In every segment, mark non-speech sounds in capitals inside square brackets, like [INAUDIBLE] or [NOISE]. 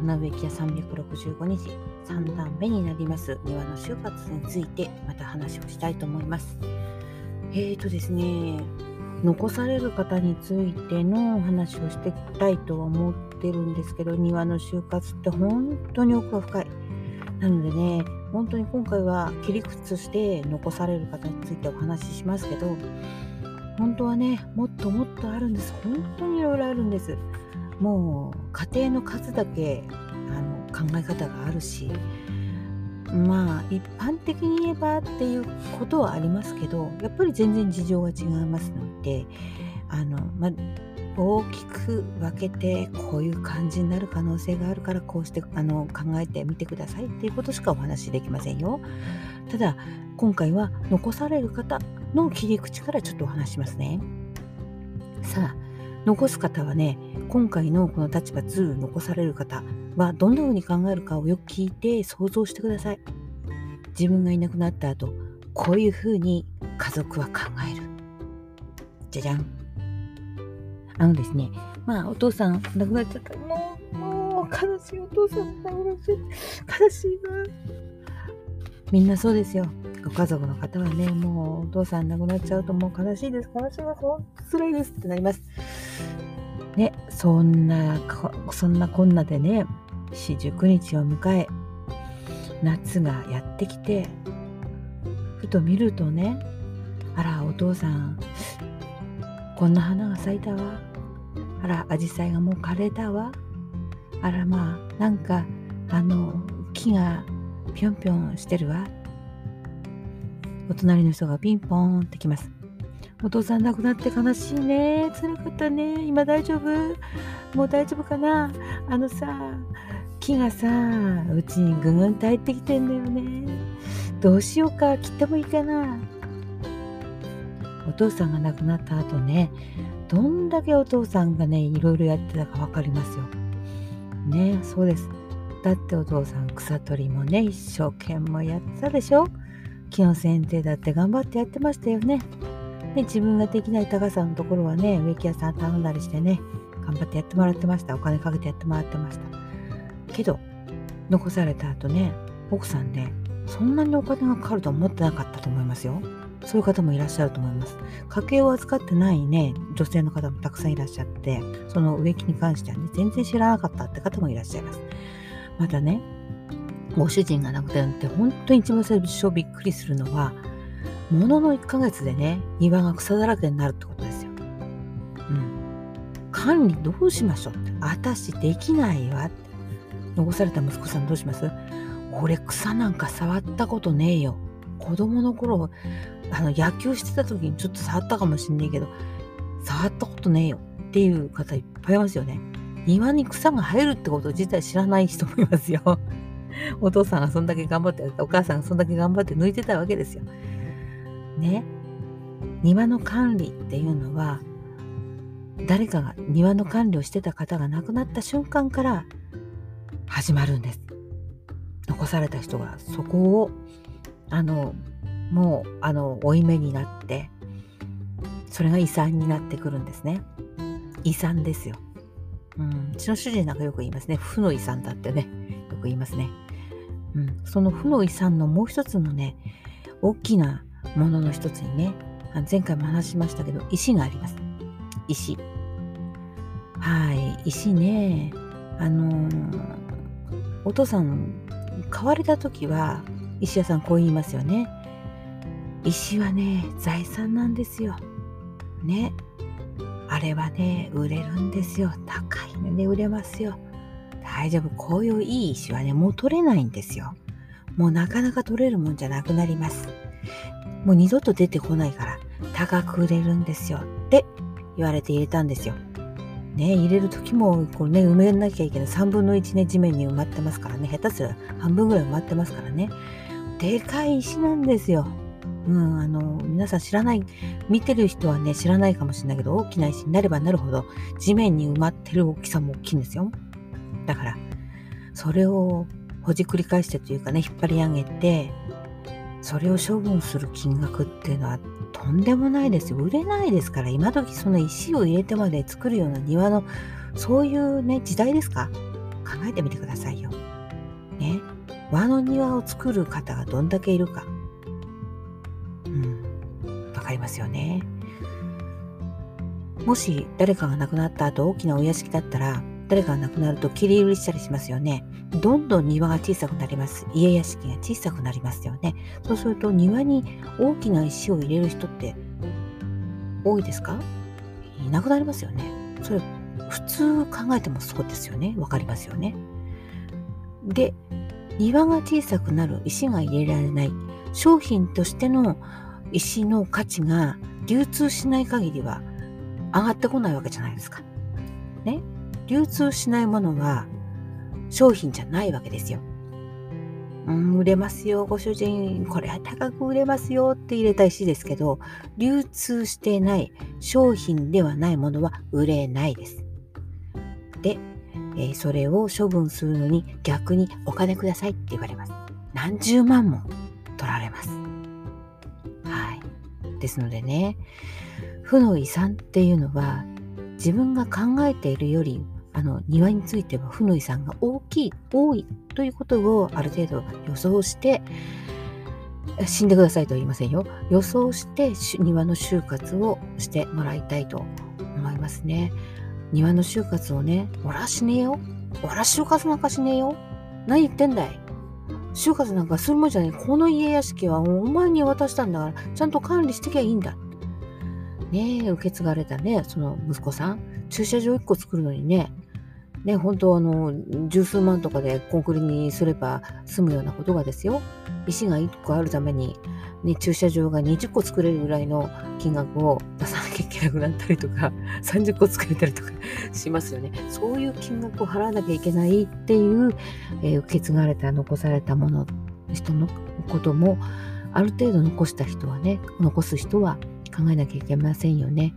花植木屋365日3段目になります庭の就活についてまた話をしたいと思います。えーとですね、残される方についてのお話をしていきたいと思ってるんですけど、庭の就活って本当に奥が深い。なのでね、本当に今回は切り口として残される方についてお話ししますけど、本当はね、もっともっとあるんです。本当にいろいろあるんです。もう家庭の数だけあの考え方があるしまあ一般的に言えばっていうことはありますけどやっぱり全然事情が違いますのであの、ま大きく分けてこういう感じになる可能性があるからこうしてあの考えてみてくださいっていうことしかお話しできませんよ。ただ今回は残される方の切り口からちょっとお話しますね。さあ残す方はね今回のこの立場2残される方はどんな風に考えるかをよく聞いて想像してください。自分がいなくなった後こういう風に家族は考える。じゃじゃん。あのですねまあお父さん亡くなっちゃった。もうもう悲しいお父さん亡くなっちゃった悲しいなみんなそうですよ。ご家族の方はね、もうお父さん亡くなっちゃうともう悲しいです、悲しいます、本当辛いです。ってなります。ね、そんな、そんなこんなでね、四十九日を迎え、夏がやってきて、ふと見るとね、あら、お父さん、こんな花が咲いたわ。あら、アジサイがもう枯れたわ。あら、まあ、なんか、あの、木がぴょんぴょんしてるわ。お隣の人がピンポーンってきます。お父さん亡くなって悲しいね。辛かったね。今大丈夫？もう大丈夫かな？あのさ、木がさ、うちにぐぐんと入ってきてんだよね。どうしようか？切ってもいいかな？お父さんが亡くなった後ね、どんだけお父さんがね、いろいろやってたか分かりますよ。ね、そうです。だってお父さん草取りもね、一生懸命やってたでしょ？木の剪定だって頑張ってやってましたよね。で自分ができない高さのところはね植木屋さん頼んだりしてね頑張ってやってもらってました。お金かけてやってもらってました。けど残された後ね奥さんねそんなにお金がかかると思ってなかったと思いますよ。そういう方もいらっしゃると思います。家計を扱ってないね女性の方もたくさんいらっしゃってその植木に関してはね全然知らなかったって方もいらっしゃいます。またねご主人が亡くなって本当に一番最初びっくりするのはものの1ヶ月でね庭が草だらけになるってことですよ。うん。管理どうしましょうって。私できないわって。残された息子さんどうします？俺草なんか触ったことねえよ。子供の頃あの野球してた時にちょっと触ったかもしんねえけど触ったことねえよっていう方いっぱいいますよね。庭に草が生えるってこと自体知らない人もいますよ。お父さんがそんだけ頑張ってお母さんがそんだけ頑張って抜いてたわけですよ。ね庭の管理っていうのは誰かが庭の管理をしてた方が亡くなった瞬間から始まるんです。残された人がそこをあのもうあの負い目になってそれが遺産になってくるんですね。遺産ですよ。うん、うちの主人なんかよく言いますね。負の遺産だってね。よく言いますね。うん、その負の遺産のもう一つのね、大きなものの一つにね、前回も話しましたけど、石があります。石。はい、石ね。あのー、お父さん、買われた時は、石屋さんこう言いますよね。石はね、財産なんですよ。ね。あれはね、売れるんですよ。高いので売れますよ。大丈夫。こういういい石はね、もう取れないんですよ。もうなかなか取れるもんじゃなくなります。もう二度と出てこないから高く売れるんですよって言われて入れたんですよ。ね、入れる時もこう、ね、埋めなきゃいけない3分の1ね地面に埋まってますからね下手すら半分ぐらい埋まってますからねでかい石なんですよ。うん、あの皆さん知らない見てる人はね知らないかもしれないけど大きな石になればなるほど地面に埋まってる大きさも大きいんですよ。だからそれをほじくり返してというかね引っ張り上げてそれを処分する金額っていうのはとんでもないですよ。売れないですから、今時その石を入れてまで作るような庭の、そういうね、時代ですか？考えてみてくださいよ。ね？和の庭を作る方がどんだけいるか。うん。わかりますよね。もし誰かが亡くなった後大きなお屋敷だったら誰かが亡くなると切り売りしたりしますよね。どんどん庭が小さくなります。家屋敷が小さくなりますよね。そうすると庭に大きな石を入れる人って多いですか？いなくなりますよね。それ普通考えてもそうですよね。わかりますよね。で、庭が小さくなる、石が入れられない、商品としての石の価値が流通しない限りは上がってこないわけじゃないですか。ね。流通しないものは商品じゃないわけですよ。うん、売れますよ、ご主人、これは高く売れますよって入れた石ですけど、流通してない商品ではないものは売れないです。で、えー、それを処分するのに逆にお金くださいって言われます。何十万も取られます。はい。ですのでね、負の遺産っていうのは自分が考えているよりあの庭については負の遺産が大きい多いということをある程度予想して死んでくださいとは言いませんよ。予想して庭の就活をしてもらいたいと思いますね。庭の就活をね俺はしねえよ。俺は就活なんかしねえよ。何言ってんだい。就活なんかするもんじゃないこの家屋敷はお前に渡したんだからちゃんと管理してきゃいいんだ。ねえ受け継がれたねその息子さん。駐車場1個作るのにねね、本当あの、十数万とかでコンクリにすれば済むようなことがですよ。石が1個あるために、ね、駐車場が20個作れるぐらいの金額を出さなきゃいけなくなったりとか、[LAUGHS] 30個作れたりとか [LAUGHS] しますよね。そういう金額を払わなきゃいけないっていう、えー、受け継がれた、残されたもの、人のことも、ある程度残した人はね、残す人は考えなきゃいけませんよね。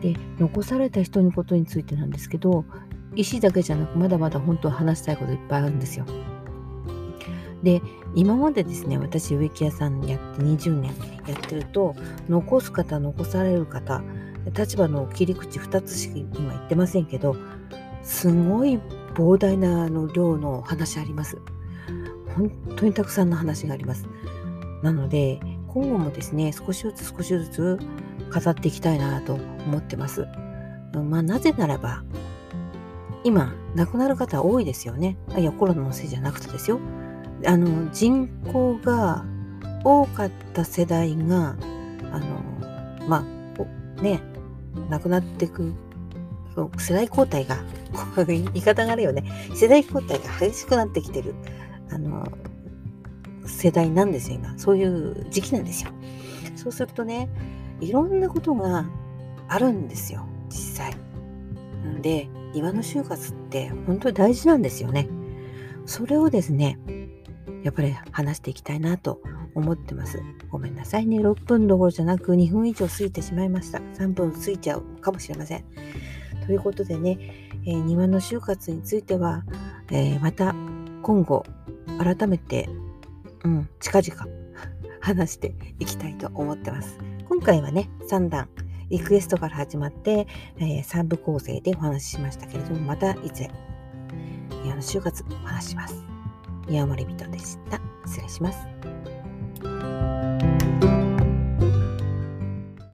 で、残された人のことについてなんですけど、石だけじゃなくまだまだ本当は話したいこといっぱいあるんですよ。で今までですね私植木屋さんやって20年やってると残す方残される方立場の切り口2つしか今言ってませんけどすごい膨大なあの量の話あります。本当にたくさんの話があります。なので今後もですね少しずつ少しずつ語っていきたいなと思ってます。まあ、なぜならば今、亡くなる方多いですよね。いや、コロナのせいじゃなくてですよ。あの、人口が多かった世代が、あの、まあ、ね、亡くなっていく、世代交代が、言い方があるよね。世代交代が激しくなってきてる、あの、世代なんですよ、今。そういう時期なんですよ。そうするとね、いろんなことがあるんですよ、実際。なので、庭の就活って本当に大事なんですよね。それをですね、やっぱり話していきたいなと思ってます。ごめんなさいね。6分どころじゃなく2分以上過ぎてしまいました。3分過ぎちゃうかもしれません。ということでね、えー、庭の就活については、えー、また今後改めて、うん、近々話していきたいと思ってます。今回はね、3段リクエストから始まって、えー、3部構成でお話ししましたけれども、またいずれ、宮の就活お話します。宮森人でした。失礼します。